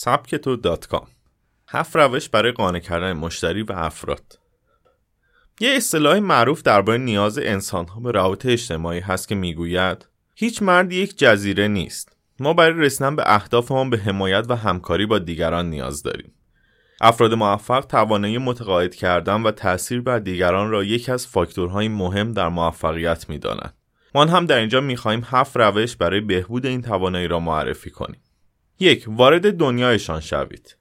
سبکتو دات کام. هفت روش برای قانع کردن مشتری و افراد. یه اصطلاح معروف درباره نیاز انسانها به روابط اجتماعی هست که می‌گوید هیچ مردی یک جزیره نیست. ما برای رسیدن به اهدافمان به حمایت و همکاری با دیگران نیاز داریم. افراد موفق توانایی متقاعد کردن و تاثیر بر دیگران را یکی از فاکتورهای مهم در موفقیت می‌دانند. ما هم در اینجا می‌خواهیم هفت روش برای بهبود این توانایی را معرفی کنیم. یک وارد دنیایشان شوید.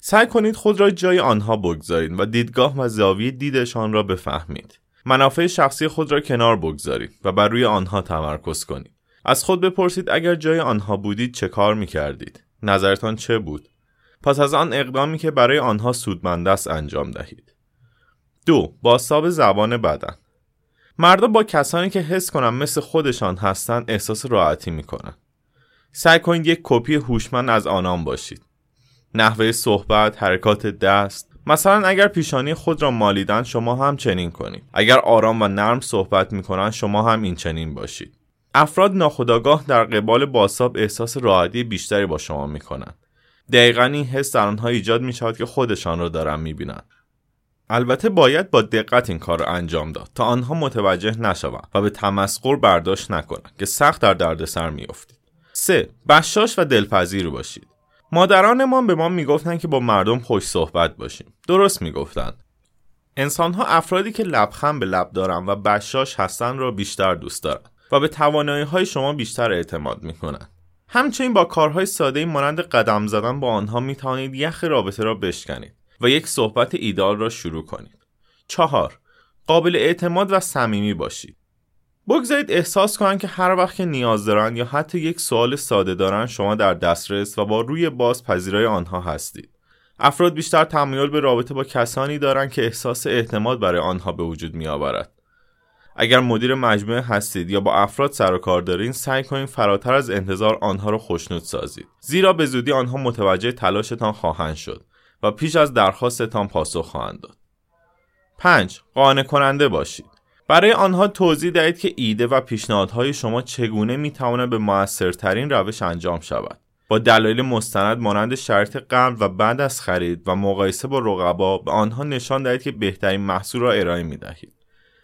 سعی کنید خود را جای آنها بگذارید و دیدگاه و زاویه دیدشان را بفهمید. منافع شخصی خود را کنار بگذارید و بر روی آنها تمرکز کنید. از خود بپرسید اگر جای آنها بودید چه کار می‌کردید؟ نظرتان چه بود؟ پس از آن اقدامی که برای آنها سودمند است انجام دهید. دو باستاب زبان بدن. مردم با کسانی که حس کنم مثل خودشان هستند احساس راحتی می‌کنند سعی کنید یک کپی هوشمند از آنان باشید. نحوه صحبت حرکات دست. مثلا اگر پیشانی خود را مالیدن شما هم چنین کنید. اگر آرام و نرم صحبت می‌کنند شما هم این چنین باشید. افراد ناخداگاه در قبال باساب احساس راحتی بیشتری با شما می‌کنند. دقیقا این حس در آنها ایجاد می شود که خودشان را دارن می‌بینند. البته باید با دقت این کار را انجام داد تا آنها متوجه نشوند و به تمسخر برداشت نکنند که سخت در دردسر میافتید 3. بشاش و دلپذیر باشید مادرانمان به ما می‌گفتند که با مردم خوش صحبت باشیم درست می‌گفتند انسانها افرادی که لبخند به لب دارند و بشاش هستند را بیشتر دوست دارند و به توانایی های شما بیشتر اعتماد می‌کنند همچنین با کارهای ساده مانند قدم زدن با آنها می توانید یخ رابطه را بشکنید و یک صحبت ایدال را شروع کنید. چهار قابل اعتماد و صمیمی باشید. بگذارید احساس کنند که هر وقت که نیاز دارند یا حتی یک سوال ساده دارند شما در دسترس و با روی باز پذیرای آنها هستید. افراد بیشتر تمایل به رابطه با کسانی دارند که احساس اعتماد برای آنها به وجود می آورد. اگر مدیر مجموعه هستید یا با افراد سر و کار دارین سعی کنید فراتر از انتظار آنها را خوشنود سازید زیرا به زودی آنها متوجه تلاشتان خواهند شد و پیش از درخواستتان پاسخ خواهند داد 5 قانع کننده باشید برای آنها توضیح دهید که ایده و پیشنهادهای شما چگونه می‌تواند به موثرترین روش انجام شود با دلایل مستند مانند شرط قبل و بعد از خرید و مقایسه با رقبا به آنها نشان دهید که بهترین محصول را ارائه می دهید.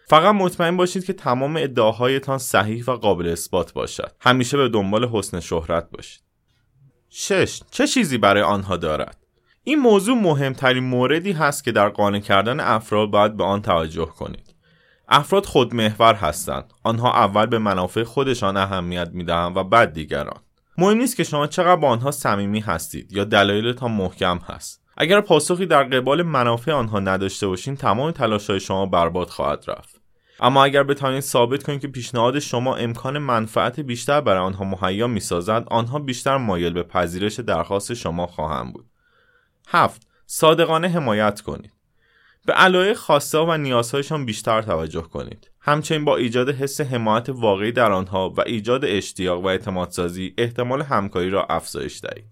فقط مطمئن باشید که تمام ادعاهایتان صحیح و قابل اثبات باشد. همیشه به دنبال حسن شهرت باشید. 6. چه چیزی برای آنها دارد؟ این موضوع مهمترین موردی هست که در قانع کردن افراد باید به آن توجه کنید. افراد خودمحور هستند. آنها اول به منافع خودشان اهمیت می‌دهند و بعد دیگران. مهم نیست که شما چقدر با آنها صمیمی هستید یا دلایلتان محکم هست. اگر پاسخی در قبال منافع آنها نداشته باشین تمام تلاشهای شما برباد خواهد رفت. اما اگر بتوانید ثابت کنید که پیشنهاد شما امکان منفعت بیشتر برای آنها مهیا می‌سازد آنها بیشتر مایل به پذیرش درخواست شما خواهند بود هفت صادقانه حمایت کنید به علایق خواسته و نیازهایشان بیشتر توجه کنید. همچنین با ایجاد حس حمایت واقعی در آنها و ایجاد اشتیاق و اعتمادسازی احتمال همکاری را افزایش دهید.